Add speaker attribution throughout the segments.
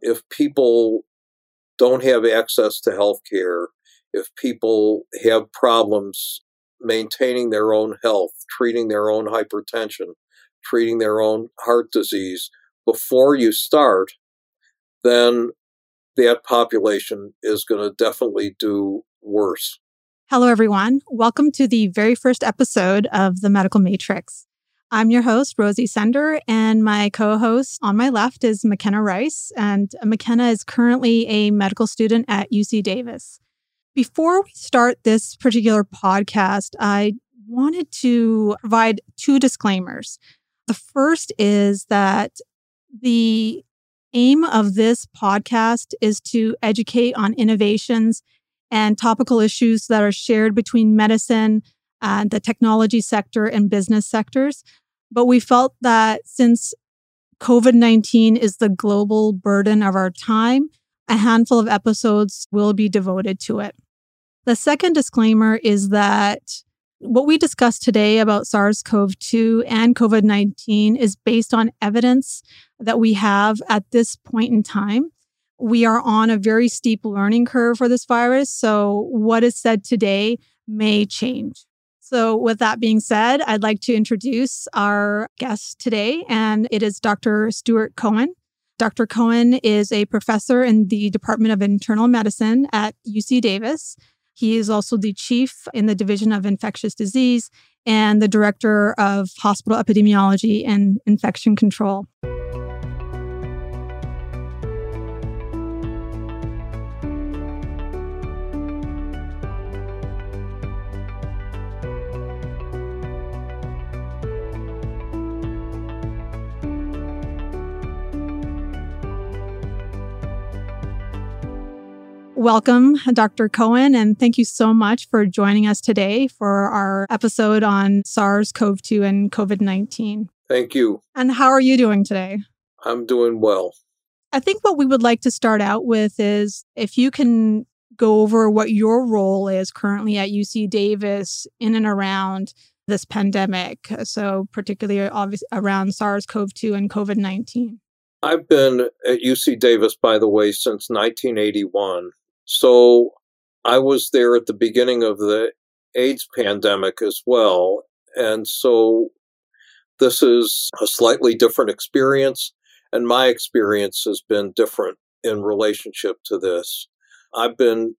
Speaker 1: if people don't have access to health care, if people have problems maintaining their own health, treating their own hypertension, treating their own heart disease before you start, then that population is going to definitely do worse.
Speaker 2: Hello, everyone. Welcome to the very first episode of The Medical Matrix. I'm your host, Rosie Sender, and my co host on my left is McKenna Rice. And uh, McKenna is currently a medical student at UC Davis. Before we start this particular podcast, I wanted to provide two disclaimers. The first is that the aim of this podcast is to educate on innovations and topical issues that are shared between medicine and the technology sector and business sectors. But we felt that since COVID 19 is the global burden of our time, a handful of episodes will be devoted to it. The second disclaimer is that what we discussed today about SARS CoV 2 and COVID 19 is based on evidence that we have at this point in time. We are on a very steep learning curve for this virus. So, what is said today may change. So, with that being said, I'd like to introduce our guest today, and it is Dr. Stuart Cohen. Dr. Cohen is a professor in the Department of Internal Medicine at UC Davis. He is also the chief in the Division of Infectious Disease and the director of hospital epidemiology and infection control. Welcome, Dr. Cohen, and thank you so much for joining us today for our episode on SARS CoV 2 and COVID 19.
Speaker 1: Thank you.
Speaker 2: And how are you doing today?
Speaker 1: I'm doing well.
Speaker 2: I think what we would like to start out with is if you can go over what your role is currently at UC Davis in and around this pandemic. So, particularly obviously around SARS CoV 2 and COVID 19.
Speaker 1: I've been at UC Davis, by the way, since 1981. So I was there at the beginning of the AIDS pandemic as well. And so this is a slightly different experience. And my experience has been different in relationship to this. I've been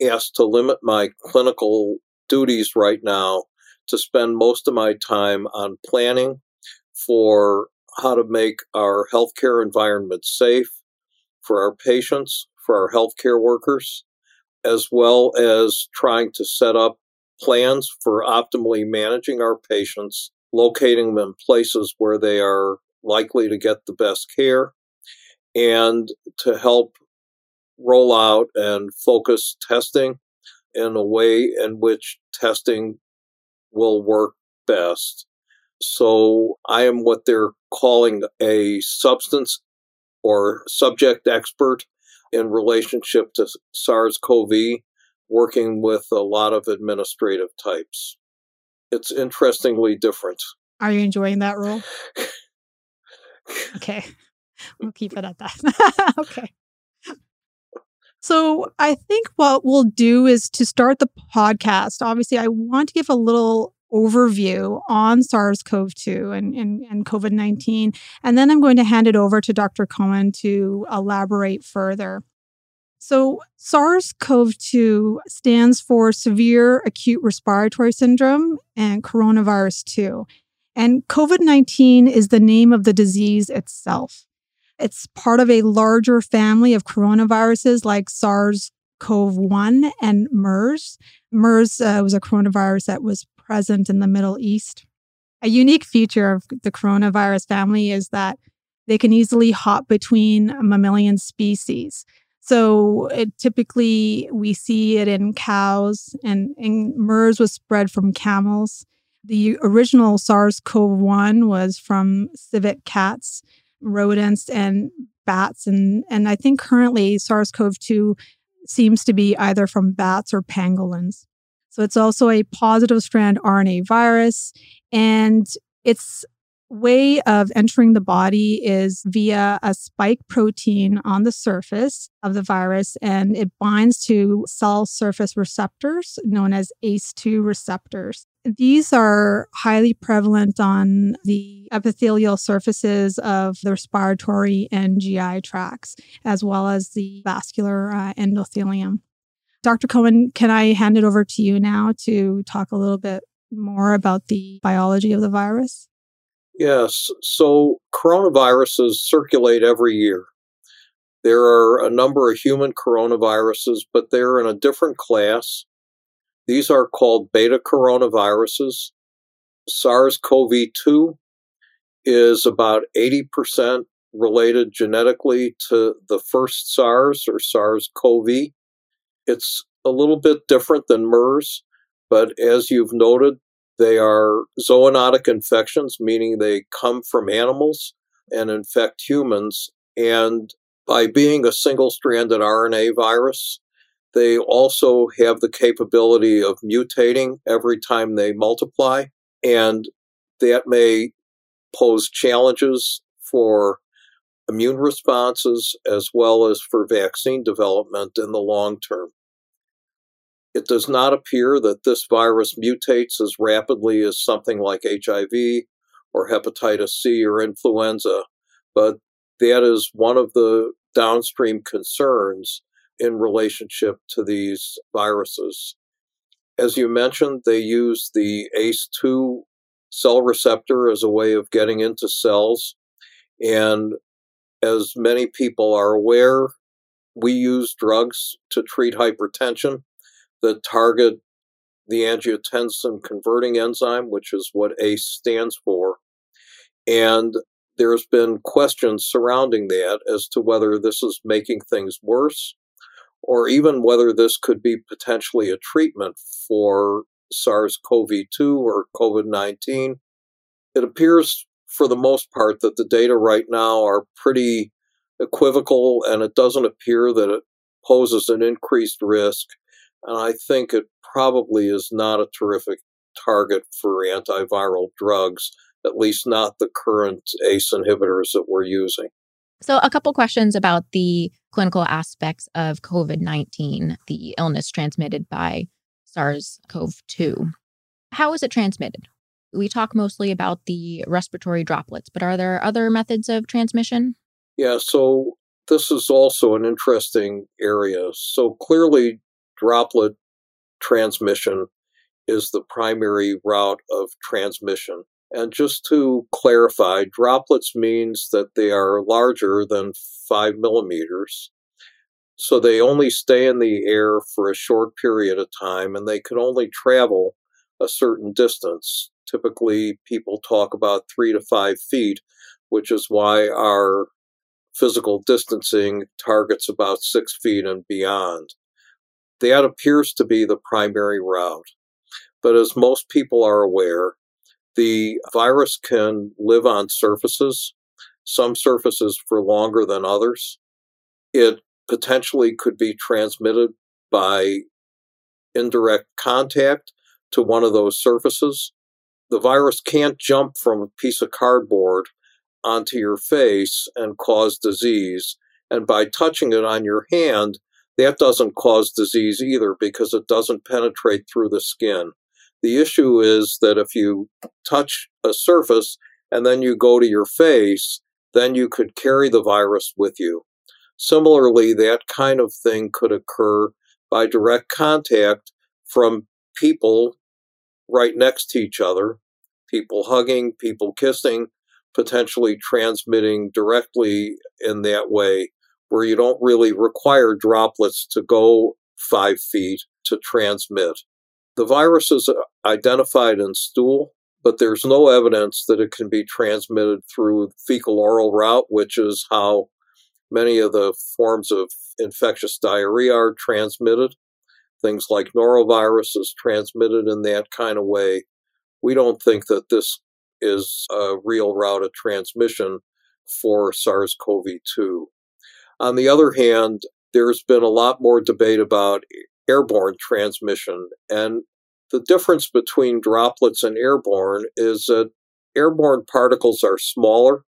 Speaker 1: asked to limit my clinical duties right now to spend most of my time on planning for how to make our healthcare environment safe for our patients for our healthcare workers, as well as trying to set up plans for optimally managing our patients, locating them in places where they are likely to get the best care, and to help roll out and focus testing in a way in which testing will work best. So I am what they're calling a substance or subject expert in relationship to SARS CoV, working with a lot of administrative types. It's interestingly different.
Speaker 2: Are you enjoying that role? okay. We'll keep it at that. okay. So I think what we'll do is to start the podcast. Obviously, I want to give a little overview on SARS CoV 2 and, and, and COVID 19. And then I'm going to hand it over to Dr. Cohen to elaborate further. So, SARS CoV 2 stands for Severe Acute Respiratory Syndrome and Coronavirus 2. And COVID 19 is the name of the disease itself. It's part of a larger family of coronaviruses like SARS CoV 1 and MERS. MERS uh, was a coronavirus that was present in the Middle East. A unique feature of the coronavirus family is that they can easily hop between mammalian species. So it, typically we see it in cows, and, and MERS was spread from camels. The original SARS CoV 1 was from civet cats, rodents, and bats. And, and I think currently SARS CoV 2 seems to be either from bats or pangolins. So it's also a positive strand RNA virus, and it's way of entering the body is via a spike protein on the surface of the virus, and it binds to cell surface receptors known as ACE2 receptors. These are highly prevalent on the epithelial surfaces of the respiratory and GI tracts, as well as the vascular uh, endothelium. Dr. Cohen, can I hand it over to you now to talk a little bit more about the biology of the virus?
Speaker 1: Yes. So coronaviruses circulate every year. There are a number of human coronaviruses, but they're in a different class. These are called beta coronaviruses. SARS CoV 2 is about 80% related genetically to the first SARS or SARS CoV. It's a little bit different than MERS, but as you've noted, they are zoonotic infections, meaning they come from animals and infect humans. And by being a single stranded RNA virus, they also have the capability of mutating every time they multiply. And that may pose challenges for immune responses as well as for vaccine development in the long term. It does not appear that this virus mutates as rapidly as something like HIV or hepatitis C or influenza, but that is one of the downstream concerns in relationship to these viruses. As you mentioned, they use the ACE2 cell receptor as a way of getting into cells. And as many people are aware, we use drugs to treat hypertension that target the angiotensin converting enzyme, which is what ACE stands for. And there's been questions surrounding that as to whether this is making things worse or even whether this could be potentially a treatment for SARS CoV 2 or COVID 19. It appears, for the most part, that the data right now are pretty equivocal, and it doesn't appear that it poses an increased risk and I think it probably is not a terrific target for antiviral drugs, at least not the current ACE inhibitors that we're using.
Speaker 3: So, a couple questions about the clinical aspects of COVID 19, the illness transmitted by SARS CoV 2. How is it transmitted? We talk mostly about the respiratory droplets, but are there other methods of transmission?
Speaker 1: Yeah, so this is also an interesting area. So, clearly, droplet transmission is the primary route of transmission. And just to clarify, droplets means that they are larger than five millimeters. So they only stay in the air for a short period of time and they can only travel a certain distance. Typically, people talk about three to five feet, which is why our physical distancing targets about six feet and beyond. That appears to be the primary route. But as most people are aware, the virus can live on surfaces, some surfaces for longer than others. It potentially could be transmitted by indirect contact to one of those surfaces. The virus can't jump from a piece of cardboard onto your face and cause disease. And by touching it on your hand, that doesn't cause disease either because it doesn't penetrate through the skin. The issue is that if you touch a surface and then you go to your face, then you could carry the virus with you. Similarly, that kind of thing could occur by direct contact from people right next to each other, people hugging, people kissing, potentially transmitting directly in that way where you don't really require droplets to go five feet to transmit. The virus is uh, identified in stool, but there's no evidence that it can be transmitted through fecal oral route, which is how many of the forms of infectious diarrhea are transmitted. Things like norovirus is transmitted in that kind of way. We don't think that this is a real route of transmission for SARS CoV 2. On the other hand, there's been a lot more debate about airborne transmission. And the difference between droplets and airborne is that airborne particles are smaller.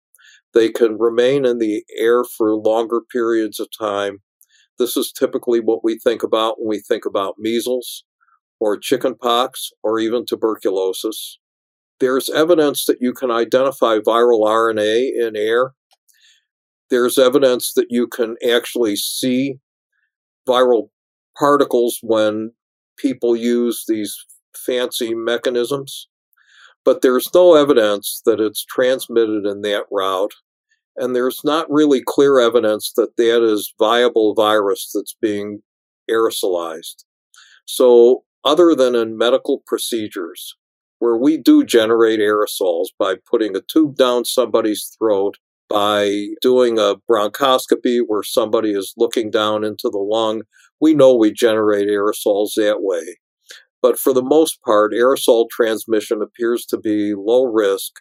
Speaker 1: They can remain in the air for longer periods of time. This is typically what we think about when we think about measles or chickenpox or even tuberculosis. There's evidence that you can identify viral RNA in air. There's evidence that you can actually see viral particles when people use these fancy mechanisms. But there's no evidence that it's transmitted in that route. And there's not really clear evidence that that is viable virus that's being aerosolized. So, other than in medical procedures, where we do generate aerosols by putting a tube down somebody's throat, by doing a bronchoscopy where somebody is looking down into the lung, we know we generate aerosols that way. But for the most part, aerosol transmission appears to be low risk.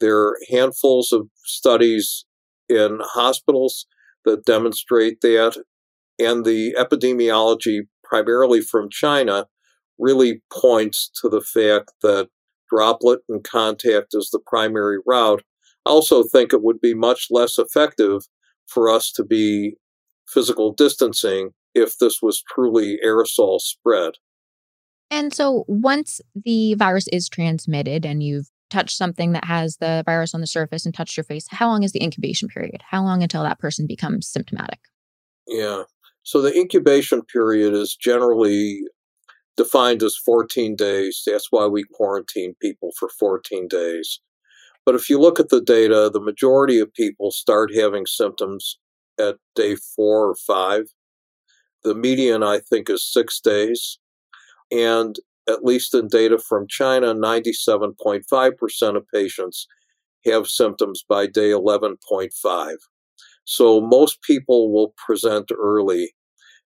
Speaker 1: There are handfuls of studies in hospitals that demonstrate that, and the epidemiology, primarily from China, really points to the fact that droplet and contact is the primary route. I also think it would be much less effective for us to be physical distancing if this was truly aerosol spread.
Speaker 3: And so once the virus is transmitted and you've touched something that has the virus on the surface and touched your face, how long is the incubation period? How long until that person becomes symptomatic?
Speaker 1: Yeah. So the incubation period is generally defined as 14 days. That's why we quarantine people for 14 days. But if you look at the data, the majority of people start having symptoms at day four or five. The median, I think, is six days. And at least in data from China, 97.5% of patients have symptoms by day 11.5. So most people will present early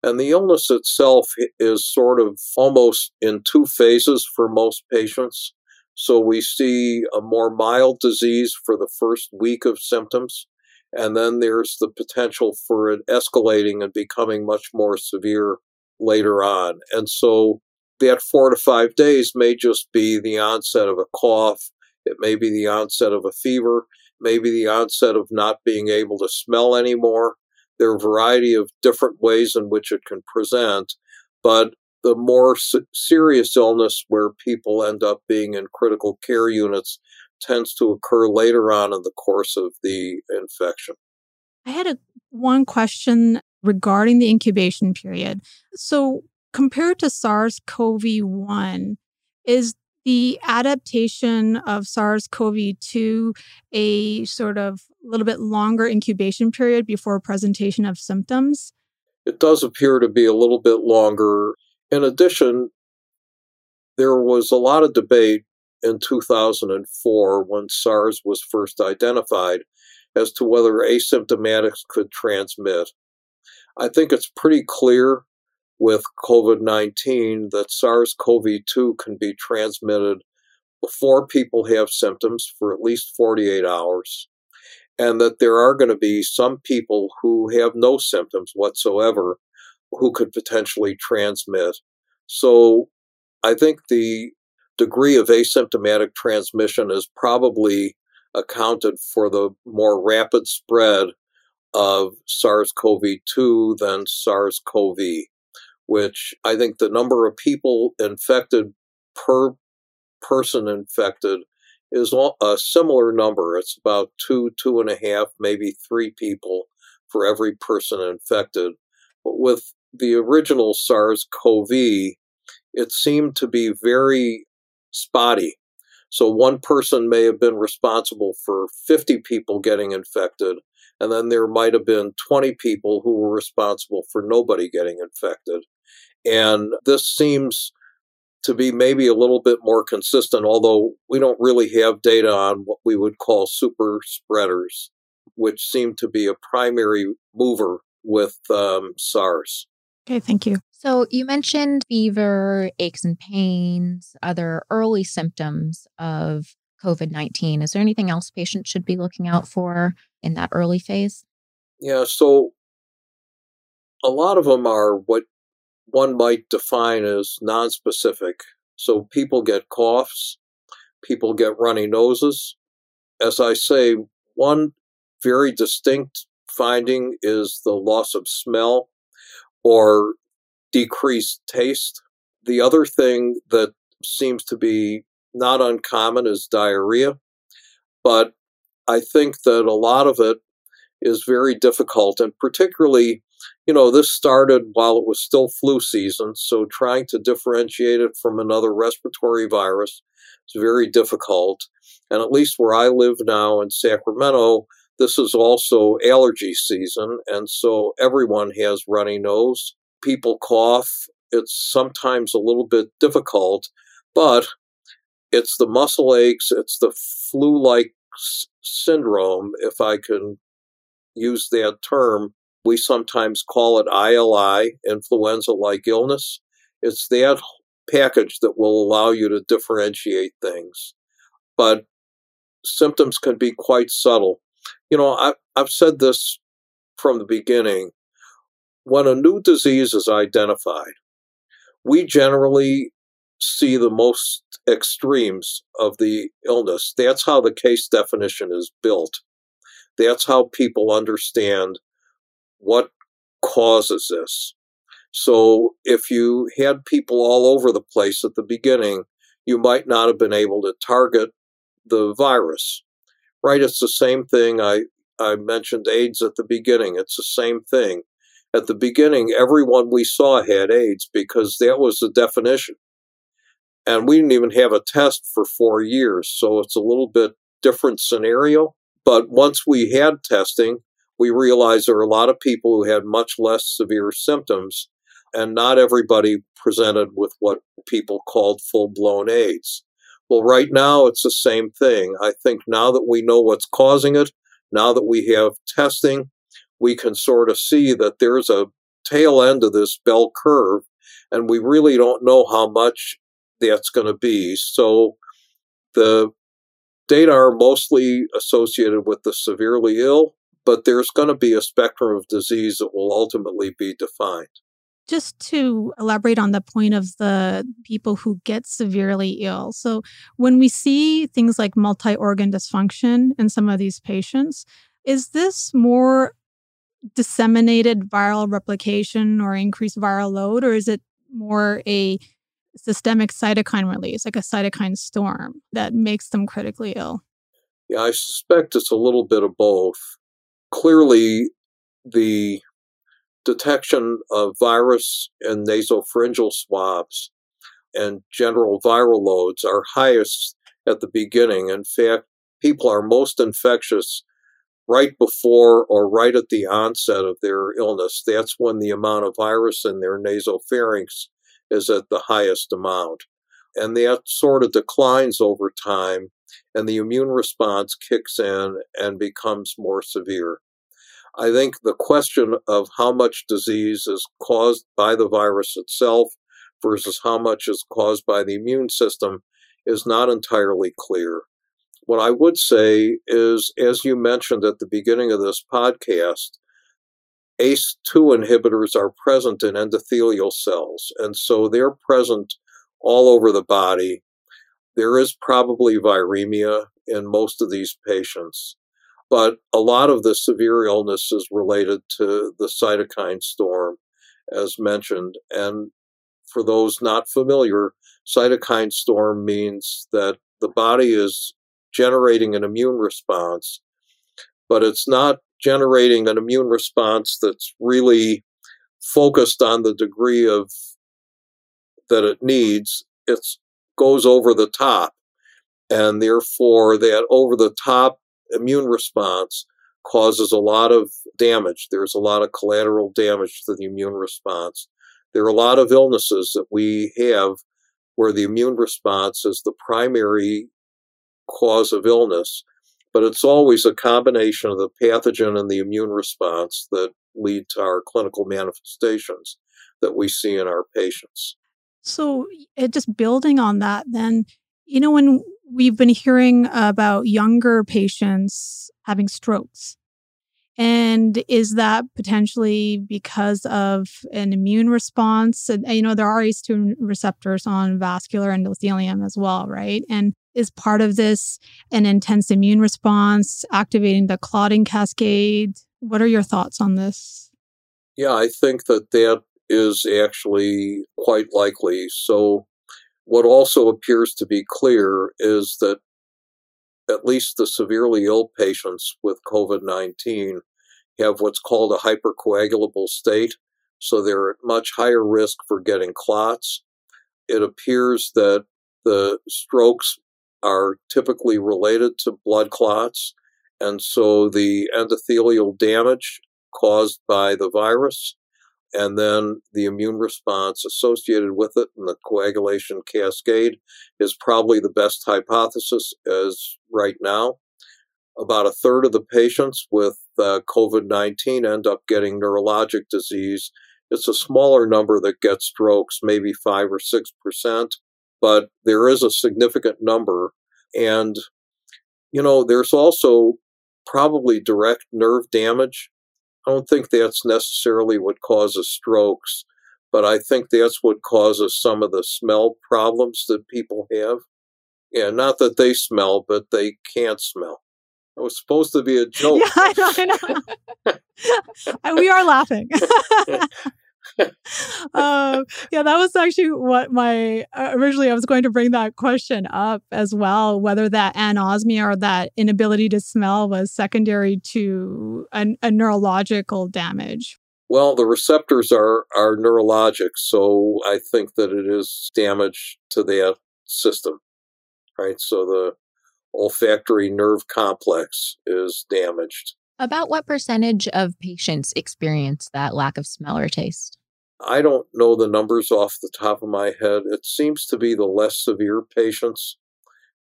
Speaker 1: and the illness itself is sort of almost in two phases for most patients. So we see a more mild disease for the first week of symptoms, and then there's the potential for it escalating and becoming much more severe later on. And so that four to five days may just be the onset of a cough, it may be the onset of a fever, maybe the onset of not being able to smell anymore, there are a variety of different ways in which it can present, but the more serious illness where people end up being in critical care units tends to occur later on in the course of the infection.
Speaker 2: I had a one question regarding the incubation period. So, compared to SARS CoV 1, is the adaptation of SARS CoV 2 a sort of a little bit longer incubation period before presentation of symptoms?
Speaker 1: It does appear to be a little bit longer. In addition, there was a lot of debate in 2004 when SARS was first identified as to whether asymptomatics could transmit. I think it's pretty clear with COVID 19 that SARS CoV 2 can be transmitted before people have symptoms for at least 48 hours, and that there are going to be some people who have no symptoms whatsoever who could potentially transmit. So I think the degree of asymptomatic transmission is probably accounted for the more rapid spread of SARS CoV 2 than SARS CoV which I think the number of people infected per person infected is a similar number. It's about two, two and a half, maybe three people for every person infected. But with the original SARS CoV, it seemed to be very spotty. So one person may have been responsible for 50 people getting infected, and then there might have been 20 people who were responsible for nobody getting infected. And this seems to be maybe a little bit more consistent, although we don't really have data on what we would call super spreaders, which seem to be a primary mover with um, SARS.
Speaker 2: Okay, thank you.
Speaker 3: So you mentioned fever, aches and pains, other early symptoms of COVID 19. Is there anything else patients should be looking out for in that early phase?
Speaker 1: Yeah, so a lot of them are what one might define as nonspecific. So people get coughs, people get runny noses. As I say, one very distinct finding is the loss of smell or decreased taste. The other thing that seems to be not uncommon is diarrhea, but I think that a lot of it is very difficult, and particularly, you know, this started while it was still flu season, so trying to differentiate it from another respiratory virus is very difficult. And at least where I live now in Sacramento, this is also allergy season, and so everyone has runny nose. People cough. It's sometimes a little bit difficult, but it's the muscle aches, it's the flu like syndrome, if I can use that term. We sometimes call it ILI, influenza like illness. It's that package that will allow you to differentiate things. But symptoms can be quite subtle. You know, I, I've said this from the beginning. When a new disease is identified, we generally see the most extremes of the illness. That's how the case definition is built. That's how people understand what causes this. So if you had people all over the place at the beginning, you might not have been able to target the virus. Right? It's the same thing. I, I mentioned AIDS at the beginning. It's the same thing. At the beginning, everyone we saw had AIDS because that was the definition. And we didn't even have a test for four years. So it's a little bit different scenario. But once we had testing, we realized there were a lot of people who had much less severe symptoms, and not everybody presented with what people called full blown AIDS. Well, right now it's the same thing. I think now that we know what's causing it, now that we have testing, we can sort of see that there's a tail end of this bell curve, and we really don't know how much that's going to be. So the data are mostly associated with the severely ill, but there's going to be a spectrum of disease that will ultimately be defined.
Speaker 2: Just to elaborate on the point of the people who get severely ill. So, when we see things like multi organ dysfunction in some of these patients, is this more disseminated viral replication or increased viral load, or is it more a systemic cytokine release, like a cytokine storm that makes them critically ill?
Speaker 1: Yeah, I suspect it's a little bit of both. Clearly, the detection of virus in nasopharyngeal swabs and general viral loads are highest at the beginning. In fact, people are most infectious right before or right at the onset of their illness. That's when the amount of virus in their nasopharynx is at the highest amount. And that sort of declines over time, and the immune response kicks in and becomes more severe. I think the question of how much disease is caused by the virus itself versus how much is caused by the immune system is not entirely clear. What I would say is, as you mentioned at the beginning of this podcast, ACE2 inhibitors are present in endothelial cells, and so they're present all over the body. There is probably viremia in most of these patients, but a lot of the severe illness is related to the cytokine storm, as mentioned. And for those not familiar, cytokine storm means that the body is generating an immune response, but it's not generating an immune response that's really focused on the degree of that it needs it goes over the top and therefore that over the top immune response causes a lot of damage there's a lot of collateral damage to the immune response there are a lot of illnesses that we have where the immune response is the primary cause of illness but it's always a combination of the pathogen and the immune response that lead to our clinical manifestations that we see in our patients.
Speaker 2: So, just building on that, then, you know, when we've been hearing about younger patients having strokes, and is that potentially because of an immune response? And, you know, there are ACE2 receptors on vascular endothelium as well, right? And is part of this an intense immune response, activating the clotting cascade? What are your thoughts on this?
Speaker 1: Yeah, I think that that is actually quite likely. So, what also appears to be clear is that at least the severely ill patients with COVID 19 have what's called a hypercoagulable state. So they're at much higher risk for getting clots. It appears that the strokes are typically related to blood clots. And so the endothelial damage caused by the virus and then the immune response associated with it and the coagulation cascade is probably the best hypothesis as right now. About a third of the patients with uh, COVID 19 end up getting neurologic disease. It's a smaller number that gets strokes, maybe 5 or 6%, but there is a significant number. And, you know, there's also probably direct nerve damage I don't think that's necessarily what causes strokes, but I think that's what causes some of the smell problems that people have. Yeah, not that they smell, but they can't smell. It was supposed to be a joke.
Speaker 2: Yeah, I know. I know. we are laughing. uh, yeah, that was actually what my uh, originally I was going to bring that question up as well, whether that anosmia or that inability to smell was secondary to a, a neurological damage.
Speaker 1: Well, the receptors are are neurologic, so I think that it is damage to that system, right? So the olfactory nerve complex is damaged.
Speaker 3: About what percentage of patients experience that lack of smell or taste?
Speaker 1: I don't know the numbers off the top of my head. It seems to be the less severe patients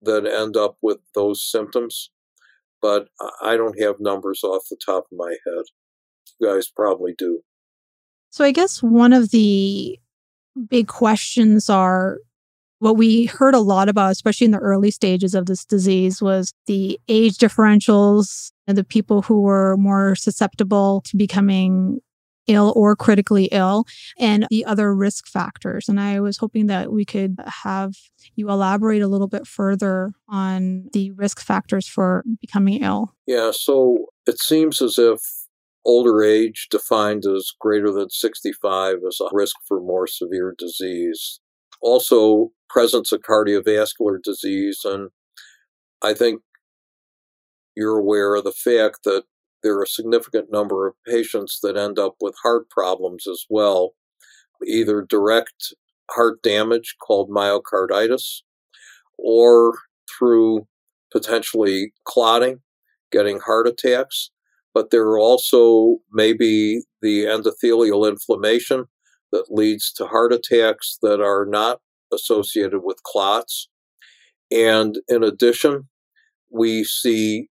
Speaker 1: that end up with those symptoms, but I don't have numbers off the top of my head. You guys probably do.
Speaker 2: So I guess one of the big questions are what we heard a lot about, especially in the early stages of this disease, was the age differentials and the people who were more susceptible to becoming ill or critically ill and the other risk factors. And I was hoping that we could have you elaborate a little bit further on the risk factors for becoming ill.
Speaker 1: Yeah, so it seems as if older age defined as greater than 65 is a risk for more severe disease. Also, presence of cardiovascular disease. And I think you're aware of the fact that there are a significant number of patients that end up with heart problems as well, either direct heart damage called myocarditis or through potentially clotting, getting heart attacks. But there are also maybe the endothelial inflammation that leads to heart attacks that are not associated with clots. And in addition, we see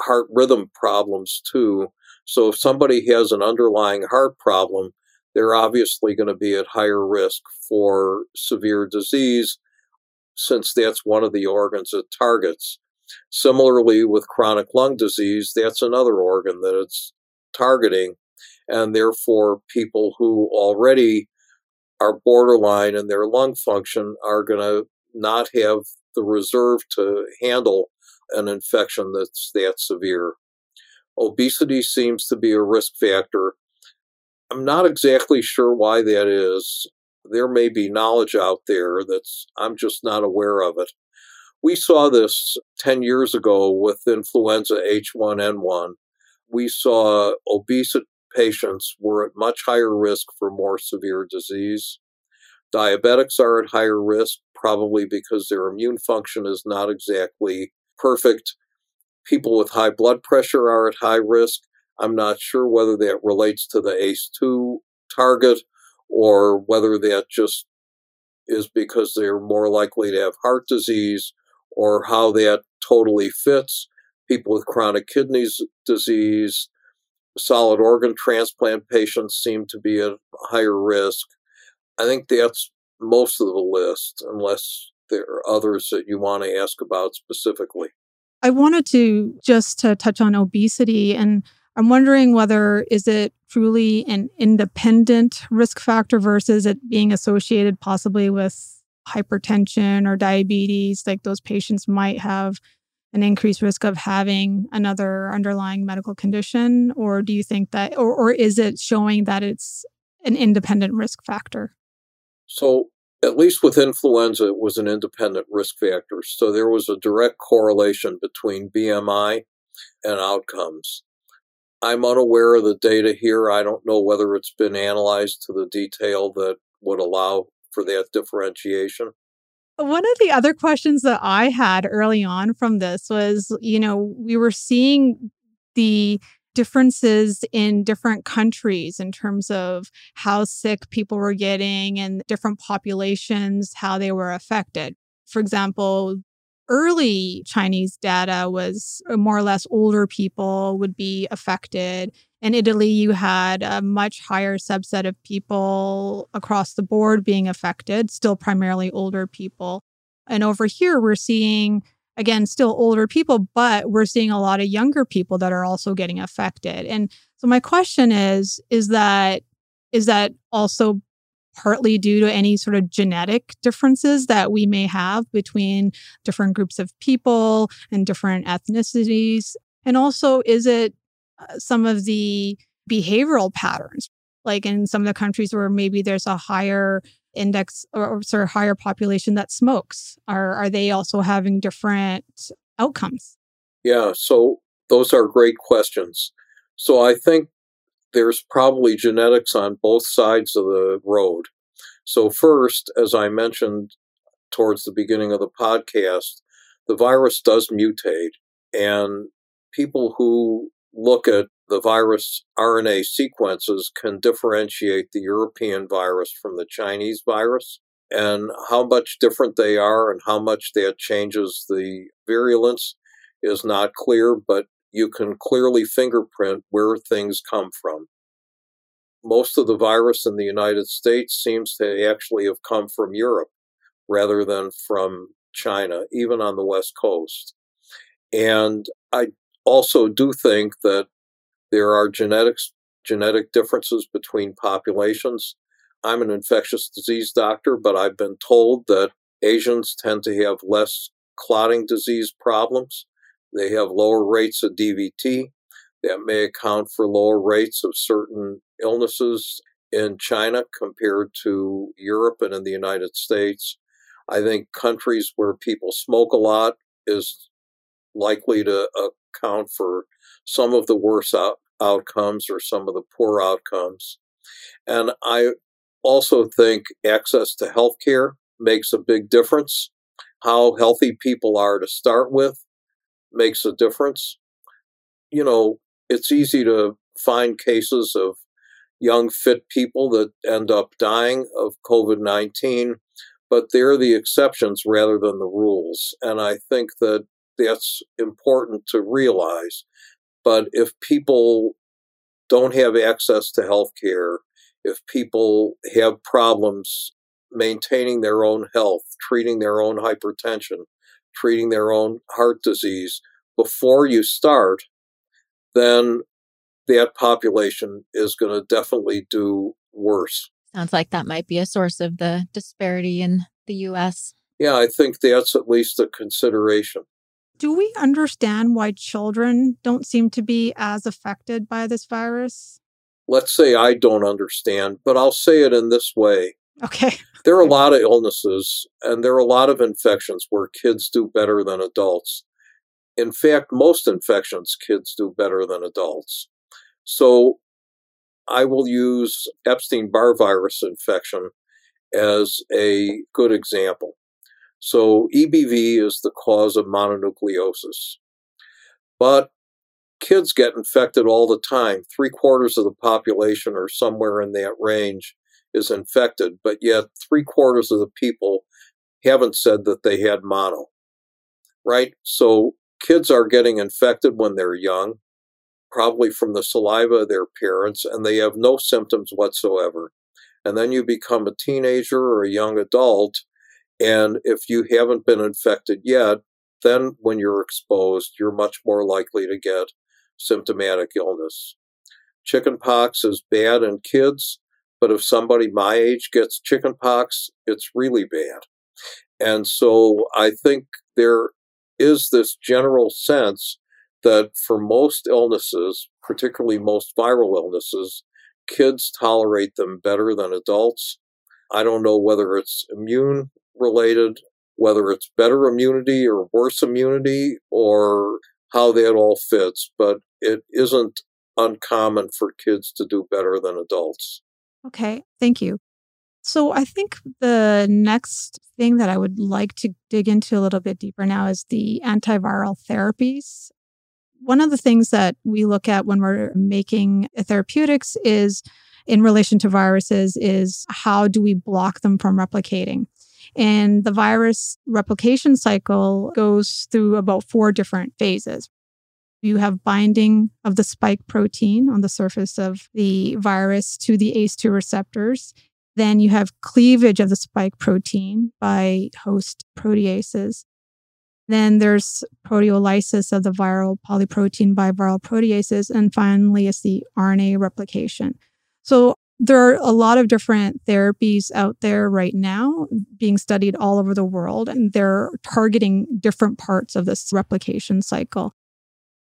Speaker 1: heart rhythm problems too. So if somebody has an underlying heart problem, they're obviously going to be at higher risk for severe disease since that's one of the organs it targets. Similarly, with chronic lung disease, that's another organ that it's targeting. And therefore, people who already are borderline in their lung function are going to not have the reserve to handle an infection that's that severe. Obesity seems to be a risk factor. I'm not exactly sure why that is. There may be knowledge out there that's I'm just not aware of it. We saw this 10 years ago with influenza H1N1. We saw obese patients were at much higher risk for more severe disease. Diabetics are at higher risk, probably because their immune function is not exactly perfect. People with high blood pressure are at high risk. I'm not sure whether that relates to the ACE2 target or whether that just is because they're more likely to have heart disease or how that totally fits. People with chronic kidney disease, solid organ transplant patients seem to be at higher risk. I think that's most of the list, unless there are others that you want to ask about specifically.
Speaker 2: I wanted to just to touch on obesity and I'm wondering whether is it truly an independent risk factor versus it being associated possibly with hypertension or diabetes, like those patients might have an increased risk of having another underlying medical condition? Or do you think that, or, or is it showing that it's an independent risk factor?
Speaker 1: So, at least with influenza, it was an independent risk factor. So, there was a direct correlation between BMI and outcomes. I'm unaware of the data here. I don't know whether it's been analyzed to the detail that would allow for that differentiation.
Speaker 2: One of the other questions that I had early on from this was, you know, we were seeing the differences in different countries in terms of how sick people were getting and different populations, how they were affected. For example, early Chinese data was uh, more or less older people would be affected. In Italy, you had a much higher subset of people across the board being affected, still primarily older people. And over here, we're seeing, again, still older people, but we're seeing a lot of younger people that are also getting affected. And so my question is, is that is that also partly due to any sort of genetic differences that we may have between different groups of people and different ethnicities? And also, is it uh, some of the behavioral patterns? Like in some of the countries where maybe there's a higher index or, or sort of higher population that smokes, are, are they also having different outcomes?
Speaker 1: Yeah, so those are great questions. So I think there's probably genetics on both sides of the road. So, first, as I mentioned towards the beginning of the podcast, the virus does mutate, and people who look at the virus RNA sequences can differentiate the European virus from the Chinese virus. And how much different they are and how much that changes the virulence is not clear, but you can clearly fingerprint where things come from. Most of the virus in the United States seems to actually have come from Europe rather than from China, even on the West Coast. And I also do think that there are genetics genetic differences between populations. I'm an infectious disease doctor, but I've been told that Asians tend to have less clotting disease problems they have lower rates of DVT. That may account for lower rates of certain illnesses in China compared to Europe and in the United States. I think countries where people smoke a lot is likely to uh, account for some of the worse out- outcomes or some of the poor outcomes. And I also think access to healthcare makes a big difference. How healthy people are to start with makes a difference. You know, it's easy to find cases of young, fit people that end up dying of COVID 19, but they're the exceptions rather than the rules. And I think that that's important to realize. But if people don't have access to health care, if people have problems maintaining their own health, treating their own hypertension, treating their own heart disease before you start, then that population is going to definitely do worse.
Speaker 3: Sounds like that might be a source of the disparity in the US.
Speaker 1: Yeah, I think that's at least a consideration.
Speaker 2: Do we understand why children don't seem to be as affected by this virus?
Speaker 1: Let's say I don't understand, but I'll say it in this way.
Speaker 2: Okay.
Speaker 1: There are a lot of illnesses and there are a lot of infections where kids do better than adults. In fact, most infections, kids do better than adults. So I will use Epstein Barr virus infection as a good example. So EBV is the cause of mononucleosis. But kids get infected all the time. Three quarters of the population or somewhere in that range is infected, but yet three quarters of the people haven't said that they had mono. Right? So kids are getting infected when they're young, probably from the saliva of their parents, and they have no symptoms whatsoever. And then you become a teenager or a young adult, and if you haven't been infected yet, then when you're exposed, you're much more likely to get symptomatic illness. Chickenpox is bad in kids, but if somebody my age gets chickenpox, it's really bad. And so I think there is this general sense that for most illnesses, particularly most viral illnesses, kids tolerate them better than adults. I don't know whether it's immune related, whether it's better immunity or worse immunity, or how that all fits, but it isn't uncommon for kids to do better than adults.
Speaker 2: Okay, thank you. So I think the next thing that I would like to dig into a little bit deeper now is the antiviral therapies. One of the things that we look at when we're making therapeutics is in relation to viruses is how do we block them from replicating? And the virus replication cycle goes through about four different phases. You have binding of the spike protein on the surface of the virus to the ACE2 receptors. Then you have cleavage of the spike protein by host proteases. Then there's proteolysis of the viral polyprotein by viral proteases. And finally, it's the RNA replication. So there are a lot of different therapies out there right now being studied all over the world, and they're targeting different parts of this replication cycle.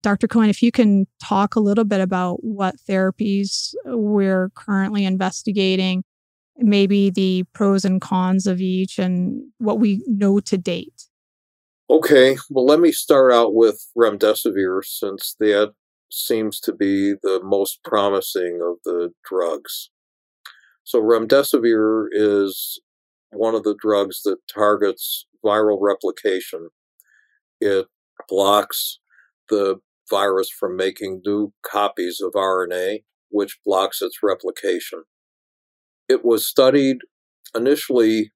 Speaker 2: Dr. Cohen, if you can talk a little bit about what therapies we're currently investigating, maybe the pros and cons of each, and what we know to date.
Speaker 1: Okay, well, let me start out with remdesivir since that seems to be the most promising of the drugs. So, remdesivir is one of the drugs that targets viral replication. It blocks the virus from making new copies of RNA, which blocks its replication. It was studied initially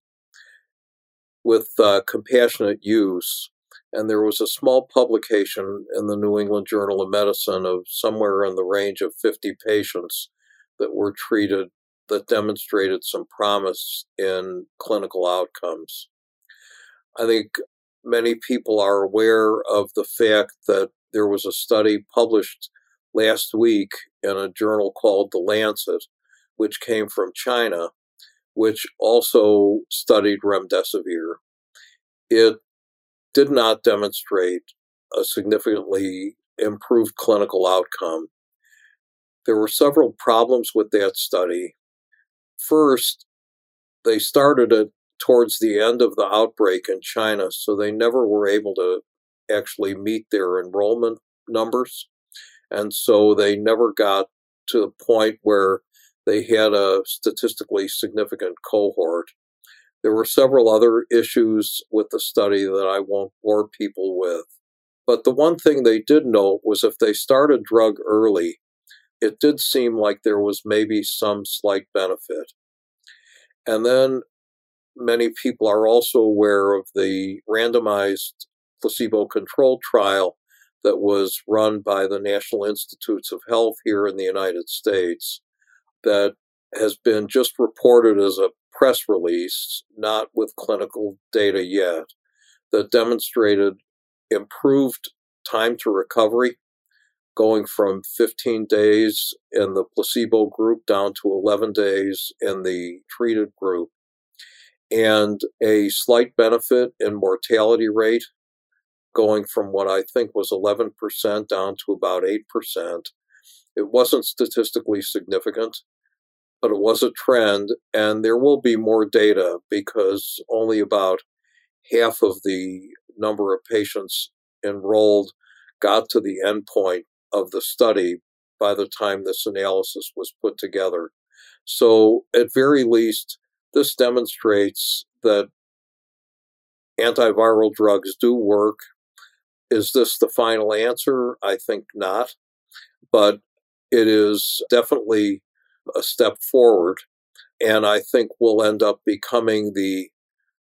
Speaker 1: with uh, compassionate use, and there was a small publication in the New England Journal of Medicine of somewhere in the range of 50 patients that were treated that demonstrated some promise in clinical outcomes. I think many people are aware of the fact that there was a study published last week in a journal called The Lancet, which came from China, which also studied remdesivir. It did not demonstrate a significantly improved clinical outcome. There were several problems with that study. First, they started it towards the end of the outbreak in China, so they never were able to actually meet their enrollment numbers. And so they never got to the point where they had a statistically significant cohort. There were several other issues with the study that I won't bore people with. But the one thing they did note was if they started drug early, it did seem like there was maybe some slight benefit. And then many people are also aware of the randomized placebo controlled trial that was run by the National Institutes of Health here in the United States that has been just reported as a press release, not with clinical data yet, that demonstrated improved time to recovery, going from 15 days in the placebo group down to 11 days in the treated group, and a slight benefit in mortality rate going from what I think was 11% down to about 8%. It wasn't statistically significant, but it was a trend, and there will be more data because only about half of the number of patients enrolled got to the endpoint of the study by the time this analysis was put together. So, at very least, this demonstrates that antiviral drugs do work is this the final answer? I think not. But it is definitely a step forward. And I think we'll end up becoming the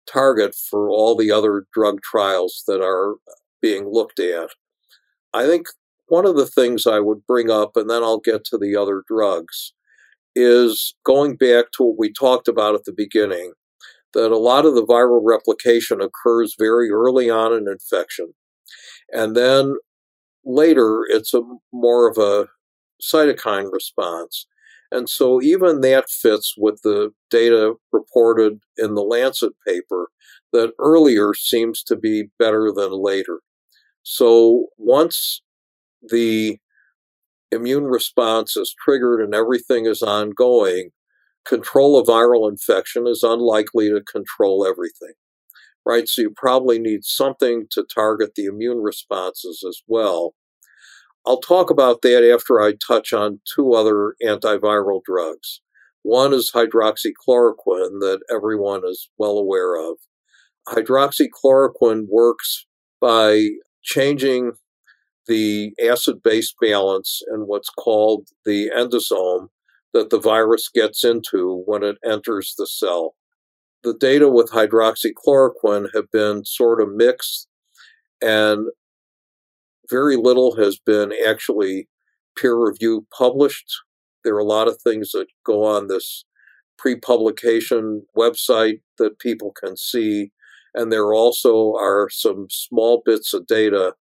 Speaker 1: target for all the other drug trials that are being looked at. I think one of the things I would bring up, and then I'll get to the other drugs, is going back to what we talked about at the beginning that a lot of the viral replication occurs very early on in infection. And then later, it's a more of a cytokine response. And so even that fits with the data reported in the Lancet paper that earlier seems to be better than later. So once the immune response is triggered and everything is ongoing, control of viral infection is unlikely to control everything, right? So you probably need something to target the immune responses as well. I'll talk about that after I touch on two other antiviral drugs. One is hydroxychloroquine that everyone is well aware of. Hydroxychloroquine works by changing the acid base balance in what's called the endosome that the virus gets into when it enters the cell. The data with hydroxychloroquine have been sort of mixed, and very little has been actually peer reviewed published. There are a lot of things that go on this pre publication website that people can see and there also are some small bits of data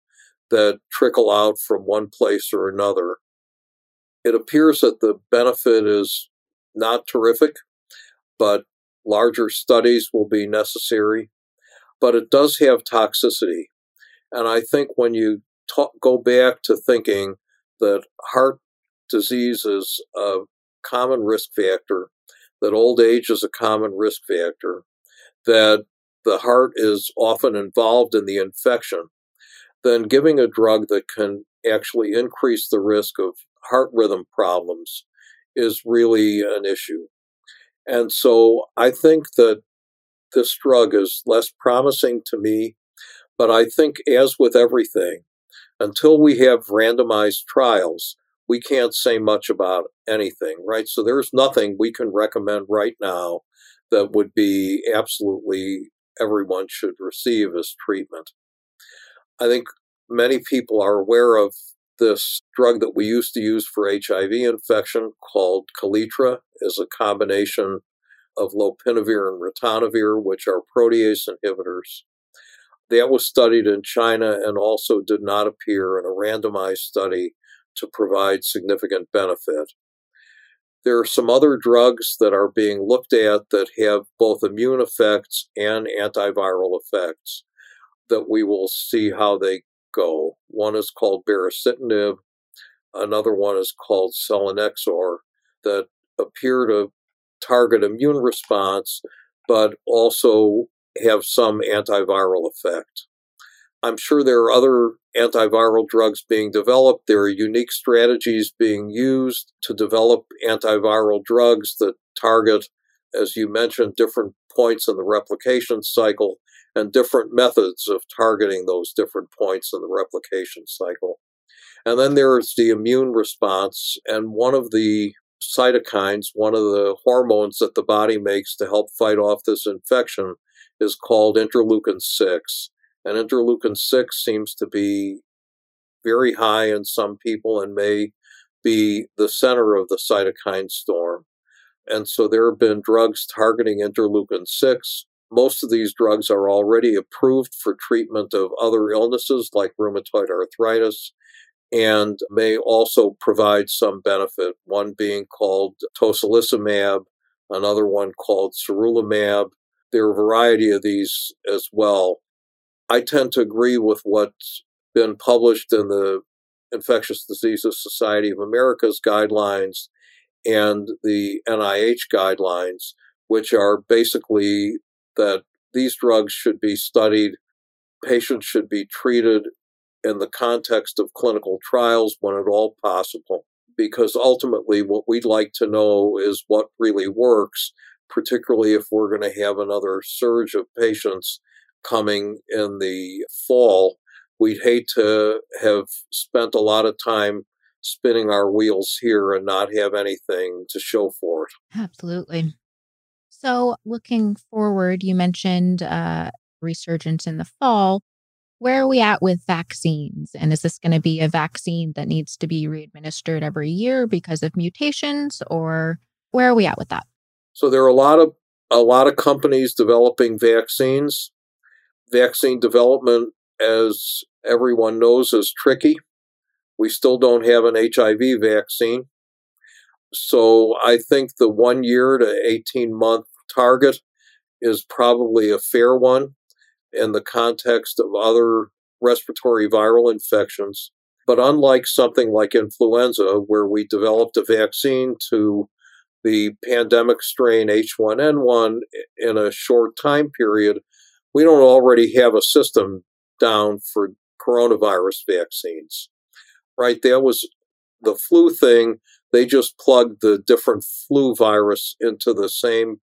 Speaker 1: that trickle out from one place or another. It appears that the benefit is not terrific, but larger studies will be necessary. But it does have toxicity. And I think when you talk, go back to thinking that heart disease is a common risk factor, that old age is a common risk factor, that the heart is often involved in the infection, then giving a drug that can actually increase the risk of heart rhythm problems is really an issue. And so I think that this drug is less promising to me, but I think, as with everything, until we have randomized trials, we can't say much about anything, right? So there's nothing we can recommend right now that would be absolutely everyone should receive as treatment. I think many people are aware of this drug that we used to use for HIV infection called Kaletra is a combination of lopinavir and ritonavir, which are protease inhibitors. That was studied in China and also did not appear in a randomized study to provide significant benefit. There are some other drugs that are being looked at that have both immune effects and antiviral effects that we will see how they go. One is called baricitinib, another one is called selinexor that appear to target immune response but also have some antiviral effect. I'm sure there are other antiviral drugs being developed. There are unique strategies being used to develop antiviral drugs that target, as you mentioned, different points in the replication cycle and different methods of targeting those different points in the replication cycle. And then there's the immune response, and one of the cytokines, one of the hormones that the body makes to help fight off this infection, is called interleukin 6. And interleukin 6 seems to be very high in some people and may be the center of the cytokine storm. And so there have been drugs targeting interleukin 6. Most of these drugs are already approved for treatment of other illnesses like rheumatoid arthritis and may also provide some benefit, one being called tocilizumab, another one called sarilumab. There are a variety of these as well. I tend to agree with what's been published in the Infectious Diseases Society of America's guidelines and the NIH guidelines, which are basically that these drugs should be studied, patients should be treated in the context of clinical trials when at all possible. Because ultimately, what we'd like to know is what really works, particularly if we're going to have another surge of patients coming in the fall. We'd hate to have spent a lot of time spinning our wheels here and not have anything to show for it.
Speaker 3: Absolutely. So, looking forward, you mentioned uh, resurgence in the fall. Where are we at with vaccines? And is this going to be a vaccine that needs to be readministered every year because of mutations, or where are we at with that?
Speaker 1: So there are a lot of a lot of companies developing vaccines vaccine development, as everyone knows, is tricky. We still don't have an HIV vaccine. So I think the one year to 18 month target is probably a fair one. in the context of other respiratory viral infections. But unlike something like influenza, where we developed a vaccine to the pandemic strain H1N1 in a short time period, we don't already have a system down for coronavirus vaccines. Right? That was the flu thing. They just plugged the different flu virus into the same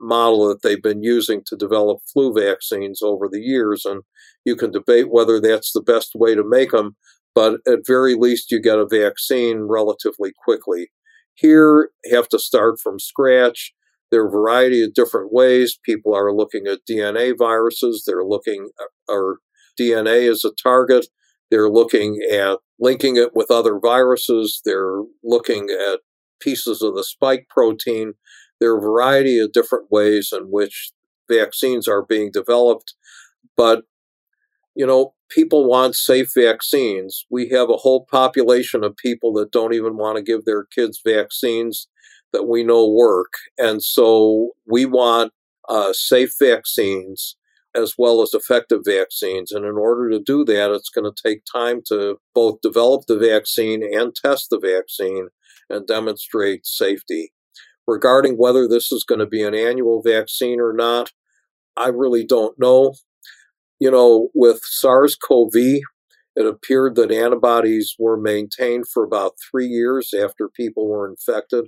Speaker 1: model that they've been using to develop flu vaccines over the years. And you can debate whether that's the best way to make them, but at very least, you get a vaccine relatively quickly. Here, have to start from scratch. There are a variety of different ways. People are looking at DNA viruses. They're looking uh, or DNA as a target. They're looking at linking it with other viruses. They're looking at pieces of the spike protein. There are a variety of different ways in which vaccines are being developed. But, you know, people want safe vaccines. We have a whole population of people that don't even want to give their kids vaccines that we know work. And so we want uh, safe vaccines as well as effective vaccines. And in order to do that, it's going to take time to both develop the vaccine and test the vaccine and demonstrate safety. Regarding whether this is going to be an annual vaccine or not, I really don't know. You know, with SARS CoV, it appeared that antibodies were maintained for about three years after people were infected.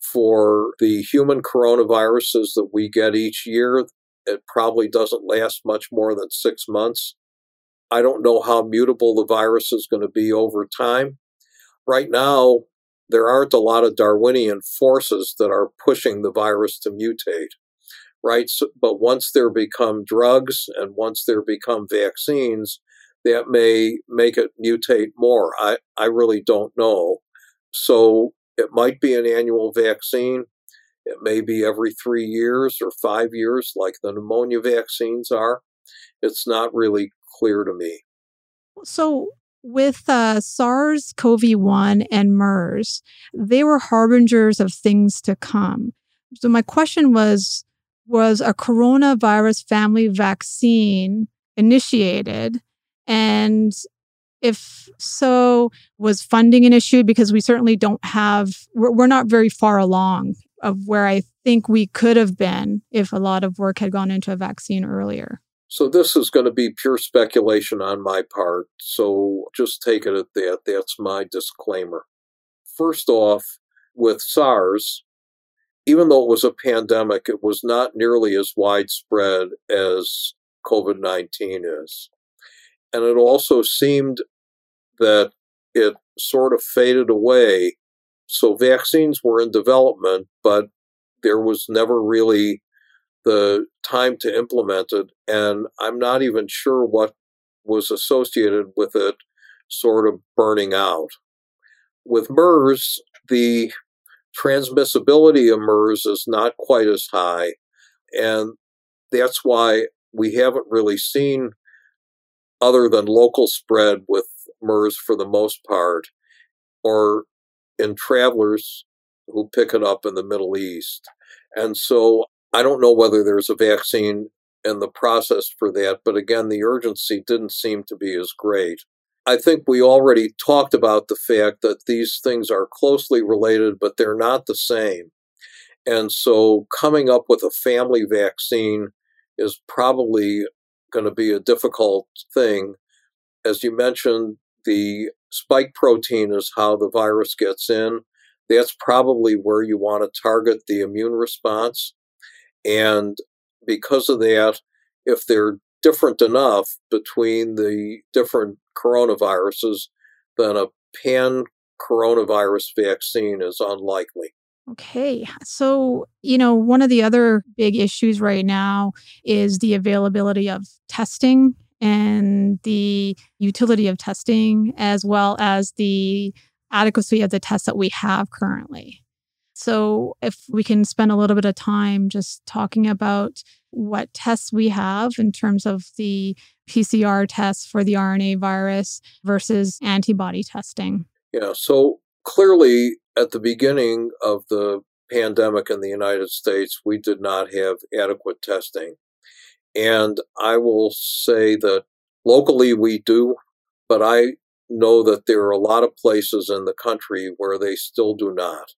Speaker 1: For the human coronaviruses that we get each year, it probably doesn't last much more than six months. I don't know how mutable the virus is going to be over time. Right now, there aren't a lot of Darwinian forces that are pushing the virus to mutate, right? So, but once there become drugs and once there become vaccines, that may make it mutate more. I, I really don't know. So it might be an annual vaccine. It may be every three years or five years, like the pneumonia vaccines are. It's not really clear to me.
Speaker 2: So, with uh, SARS CoV 1 and MERS, they were harbingers of things to come. So, my question was Was a coronavirus family vaccine initiated? And if so, was funding an issue? Because we certainly don't have, we're, we're not very far along of where I think we could have been if a lot of work had gone into a vaccine earlier.
Speaker 1: So this is going to be pure speculation on my part. So just take it at that. That's my disclaimer. First off, with SARS, even though it was a pandemic, it was not nearly as widespread as COVID 19 is. And it also seemed that it sort of faded away. So vaccines were in development, but there was never really the time to implement it. And I'm not even sure what was associated with it sort of burning out. With MERS, the transmissibility of MERS is not quite as high. And that's why we haven't really seen, other than local spread with MERS for the most part, or in travelers who pick it up in the Middle East. And so I don't know whether there's a vaccine in the process for that, but again, the urgency didn't seem to be as great. I think we already talked about the fact that these things are closely related, but they're not the same. And so coming up with a family vaccine is probably going to be a difficult thing. As you mentioned, the spike protein is how the virus gets in. That's probably where you want to target the immune response. And because of that, if they're different enough between the different coronaviruses, then a pan coronavirus vaccine is unlikely.
Speaker 2: Okay. So, you know, one of the other big issues right now is the availability of testing and the utility of testing, as well as the adequacy of the tests that we have currently. So, if we can spend a little bit of time just talking about what tests we have in terms of the PCR tests for the RNA virus versus antibody testing.
Speaker 1: Yeah, so clearly at the beginning of the pandemic in the United States, we did not have adequate testing. And I will say that locally we do, but I know that there are a lot of places in the country where they still do not.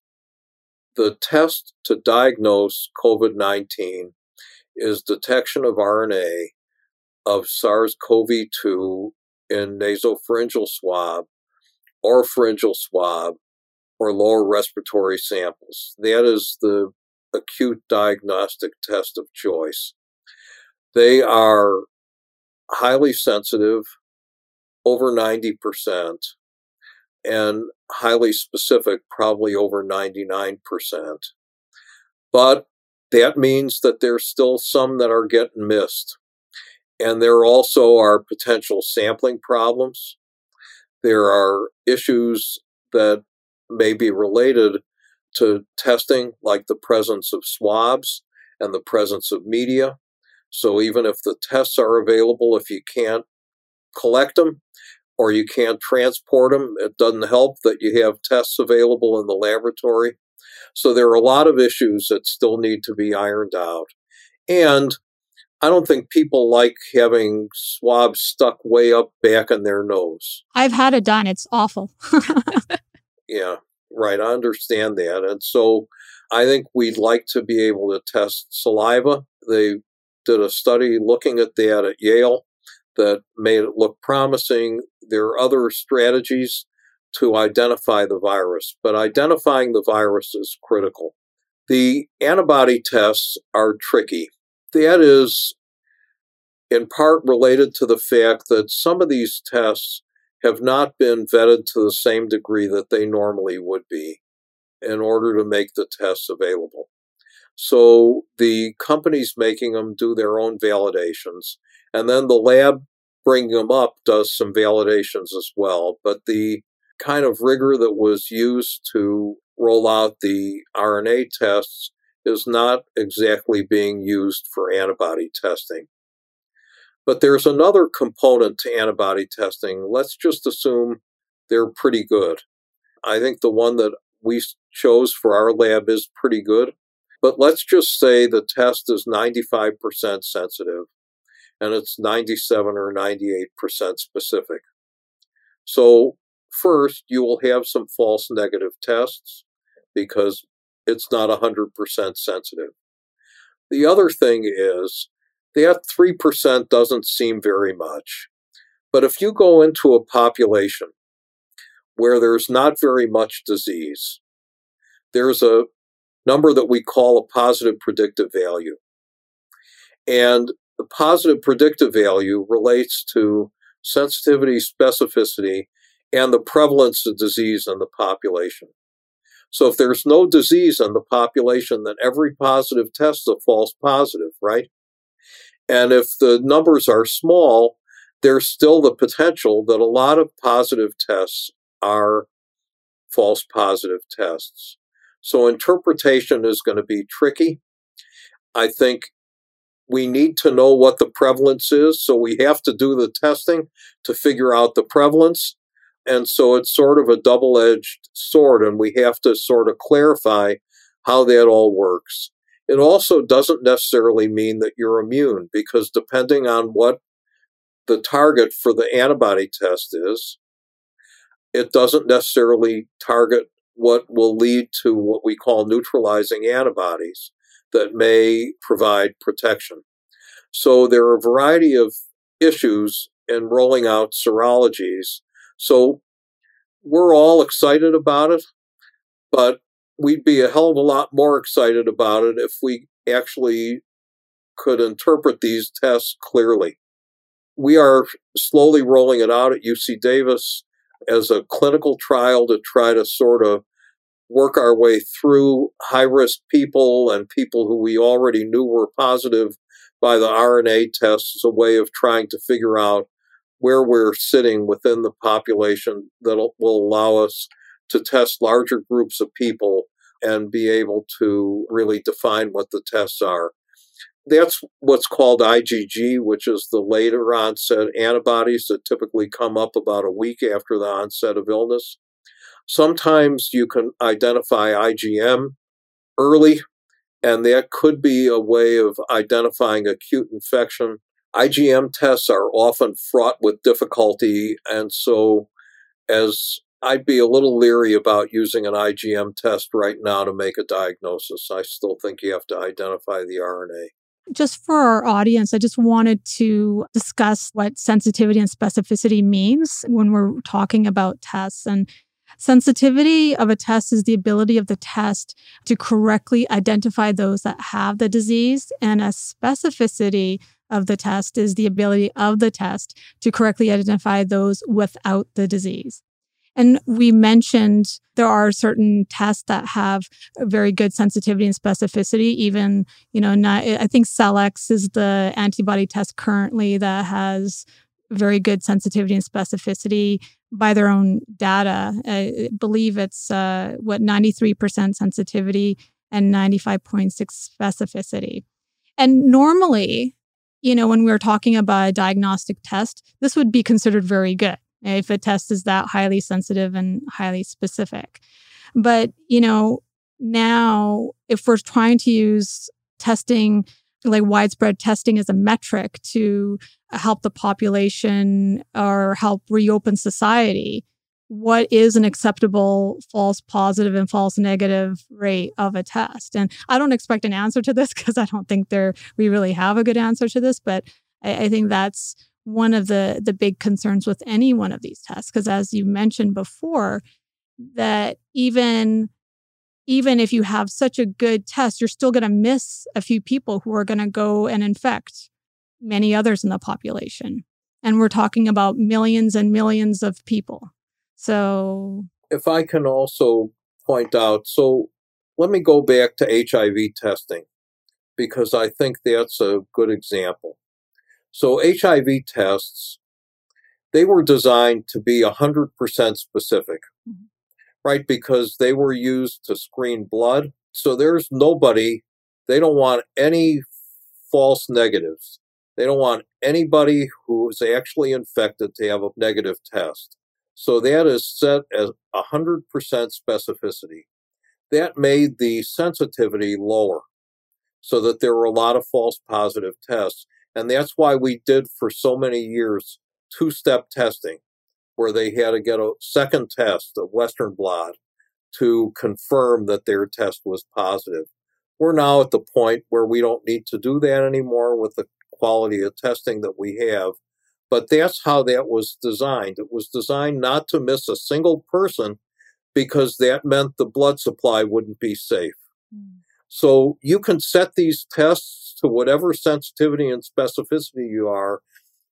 Speaker 1: The test to diagnose COVID 19 is detection of RNA of SARS CoV 2 in nasopharyngeal swab or pharyngeal swab or lower respiratory samples. That is the acute diagnostic test of choice. They are highly sensitive, over 90%, and highly specific, probably over 99%. But that means that there's still some that are getting missed. And there also are potential sampling problems. There are issues that may be related to testing, like the presence of swabs and the presence of media. So even if the tests are available, if you can't collect them or you can't transport them, it doesn't help that you have tests available in the laboratory. So there are a lot of issues that still need to be ironed out. And I don't think people like having swabs stuck way up back in their nose.
Speaker 2: I've had it done. It's awful.
Speaker 1: yeah, right. I understand that. And so I think we'd like to be able to test saliva. They did a study looking at that at Yale that made it look promising. There are other strategies to identify the virus, but identifying the virus is critical. The antibody tests are tricky that is in part related to the fact that some of these tests have not been vetted to the same degree that they normally would be in order to make the tests available. So the companies making them do their own validations, and then the lab bringing them up does some validations as well. But the kind of rigor that was used to roll out the RNA tests is not exactly being used for antibody testing. But there's another component to antibody testing. Let's just assume they're pretty good. I think the one that we chose for our lab is pretty good. But let's just say the test is 95% sensitive and it's 97 or 98% specific. So, first, you will have some false negative tests because it's not 100% sensitive. The other thing is that 3% doesn't seem very much. But if you go into a population where there's not very much disease, there's a number that we call a positive predictive value. And the positive predictive value relates to sensitivity, specificity, and the prevalence of disease in the population. So if there's no disease in the population, then every positive test is a false positive, right? And if the numbers are small, there's still the potential that a lot of positive tests are false positive tests. So interpretation is going to be tricky. I think we need to know what the prevalence is. So we have to do the testing to figure out the prevalence. And so it's sort of a double edged sword, and we have to sort of clarify how that all works. It also doesn't necessarily mean that you're immune, because depending on what the target for the antibody test is, it doesn't necessarily target what will lead to what we call neutralizing antibodies that may provide protection. So there are a variety of issues in rolling out serologies so we're all excited about it, but we'd be a hell of a lot more excited about it if we actually could interpret these tests clearly. We are slowly rolling it out at UC Davis as a clinical trial to try to sort of work our way through high risk people and people who we already knew were positive by the RNA tests as a way of trying to figure out where we're sitting within the population that will allow us to test larger groups of people and be able to really define what the tests are. That's what's called IgG, which is the later onset antibodies that typically come up about a week after the onset of illness. Sometimes you can identify IgM early, And that could be a way of identifying acute infection. IgM tests are often fraught with difficulty. And so, as I'd be a little leery about using an IgM test right now to make a diagnosis. I still think you have to identify the RNA.
Speaker 2: Just for our audience, I just wanted to discuss what sensitivity and specificity means when we're talking about tests. And sensitivity of a test is the ability of the test to correctly identify those that have the disease, and a specificity of the test is the ability of the test to correctly identify those without the disease. And we mentioned there are certain tests that have very good sensitivity and specificity. Even, you know, not, I think Cellex is the antibody test currently that has very good sensitivity and specificity by their own data. I believe it's uh, what 93% sensitivity and 95.6 specificity. And normally, you know, when we're talking about a diagnostic test, this would be considered very good if a test is that highly sensitive and highly specific. But, you know, now if we're trying to use testing, like widespread testing as a metric to uh, help the population or help reopen society, what is an acceptable false positive and false negative rate of a test? And I don't expect an answer to this because I don't think there we really have a good answer to this, but I, I think that's one of the the big concerns with any one of these tests because as you mentioned before that even even if you have such a good test you're still going to miss a few people who are going to go and infect many others in the population. And we're talking about millions and millions of people. So
Speaker 1: if i can also point out so let me go back to hiv testing because i think that's a good example so HIV tests, they were designed to be 100% specific, mm-hmm. right? Because they were used to screen blood. So there's nobody, they don't want any false negatives. They don't want anybody who's actually infected to have a negative test. So that is set as 100% specificity. That made the sensitivity lower so that there were a lot of false positive tests. And that's why we did for so many years two step testing, where they had to get a second test, a Western blot, to confirm that their test was positive. We're now at the point where we don't need to do that anymore with the quality of testing that we have. But that's how that was designed. It was designed not to miss a single person because that meant the blood supply wouldn't be safe. Mm. So you can set these tests to whatever sensitivity and specificity you are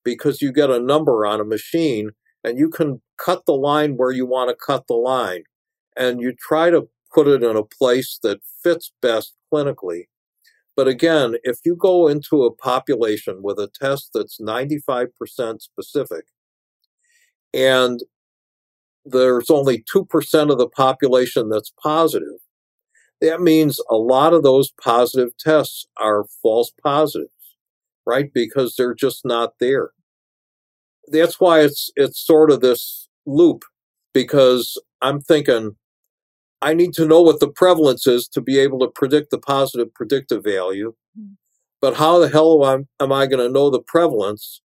Speaker 1: because you get a number on a machine and you can cut the line where you want to cut the line. And you try to put it in a place that fits best clinically. But again, if you go into a population with a test that's 95% specific and there's only 2% of the population that's positive, that means a lot of those positive tests are false positives, right? Because they're just not there. That's why it's it's sort of this loop because I'm thinking I need to know what the prevalence is to be able to predict the positive predictive value. Hmm. But how the hell am I, am I going to know the prevalence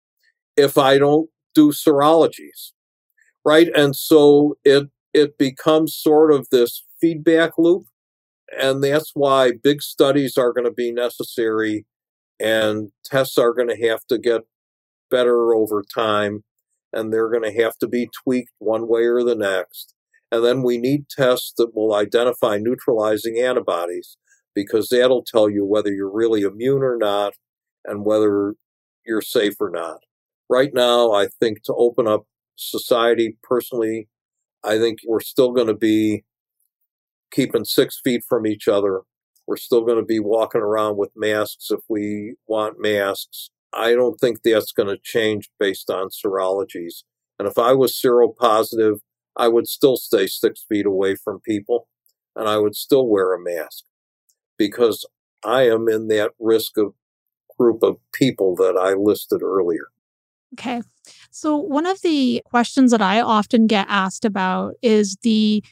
Speaker 1: if I don't do serologies? Right? And so it it becomes sort of this feedback loop and that's why big studies are going to be necessary and tests are going to have to get better over time and they're going to have to be tweaked one way or the next. And then we need tests that will identify neutralizing antibodies because that'll tell you whether you're really immune or not and whether you're safe or not. Right now, I think to open up society personally, I think we're still going to be keeping six feet from each other. We're still going to be walking around with masks if we want masks. I don't think that's going to change based on serologies. And if I was seropositive, I would still stay six feet away from people and I would still wear a mask because I am in that risk of group of people that I listed earlier.
Speaker 2: Okay. So, one of the questions that I often get asked about is the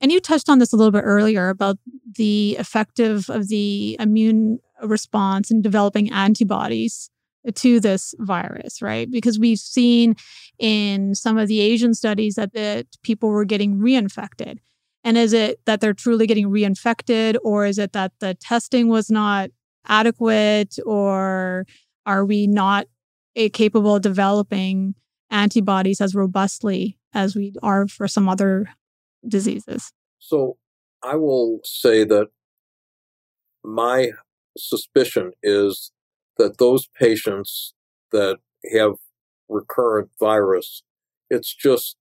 Speaker 2: And you touched on this a little bit earlier about the effective of the immune response in developing antibodies to this virus, right? Because we've seen in some of the Asian studies that the people were getting reinfected. And is it that they're truly getting reinfected, or is it that the testing was not adequate, or are we not capable of developing antibodies as robustly as we are for some other diseases?
Speaker 1: So I will say that my suspicion is that those patients that have recurrent virus, it's just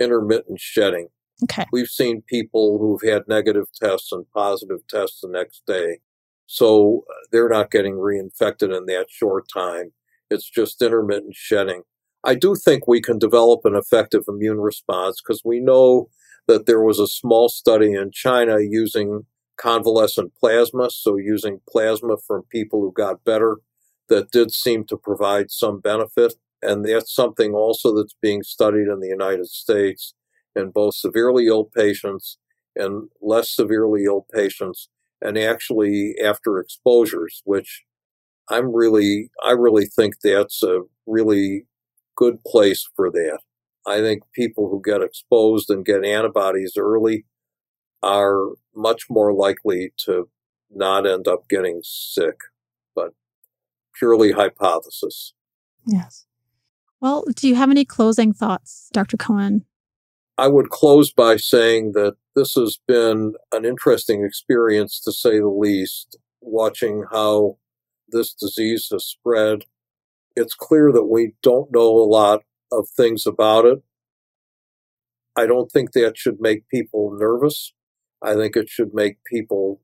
Speaker 1: intermittent shedding.
Speaker 2: Okay.
Speaker 1: We've seen people who've had negative tests and positive tests the next day. So they're not getting reinfected in that short time. It's just intermittent shedding. I do think we can develop an effective immune response because we know that there was a small study in China using convalescent plasma, so using plasma from people who got better, that did seem to provide some benefit. And that's something also that's being studied in the United States in both severely ill patients and less severely ill patients, and actually after exposures, which I'm really, I really think that's a really good place for that. I think people who get exposed and get antibodies early are much more likely to not end up getting sick, but purely hypothesis.
Speaker 2: Yes. Well, do you have any closing thoughts, Dr. Cohen?
Speaker 1: I would close by saying that this has been an interesting experience, to say the least, watching how this disease has spread. It's clear that we don't know a lot of things about it. I don't think that should make people nervous. I think it should make people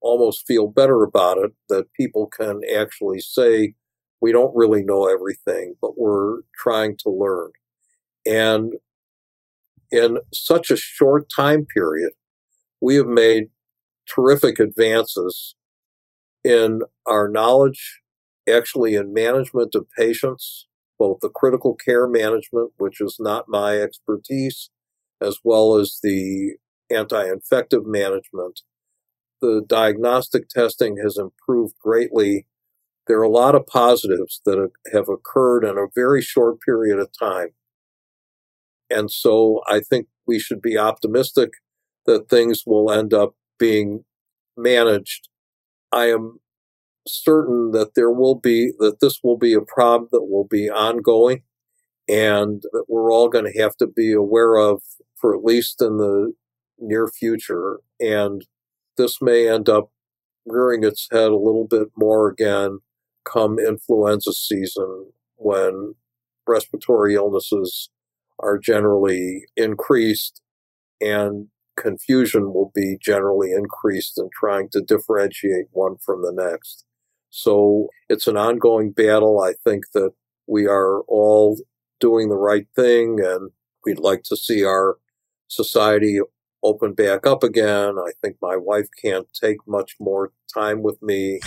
Speaker 1: almost feel better about it that people can actually say, we don't really know everything, but we're trying to learn. And in such a short time period, we have made terrific advances in our knowledge, actually in management of patients, both the critical care management, which is not my expertise, as well as the anti-infective management. The diagnostic testing has improved greatly. There are a lot of positives that have occurred in a very short period of time. And so I think we should be optimistic that things will end up being managed. I am certain that there will be, that this will be a problem that will be ongoing and that we're all going to have to be aware of for at least in the near future. And this may end up rearing its head a little bit more again come influenza season when respiratory illnesses are generally increased and confusion will be generally increased in trying to differentiate one from the next. So it's an ongoing battle. I think that we are all doing the right thing and we'd like to see our society open back up again. I think my wife can't take much more time with me.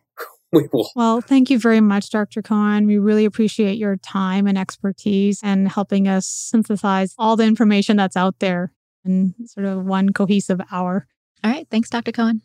Speaker 2: we will. Well, thank you very much, Dr. Cohen. We really appreciate your time and expertise and helping us synthesize all the information that's out there in sort of one cohesive hour.
Speaker 3: All right. Thanks, Dr. Cohen.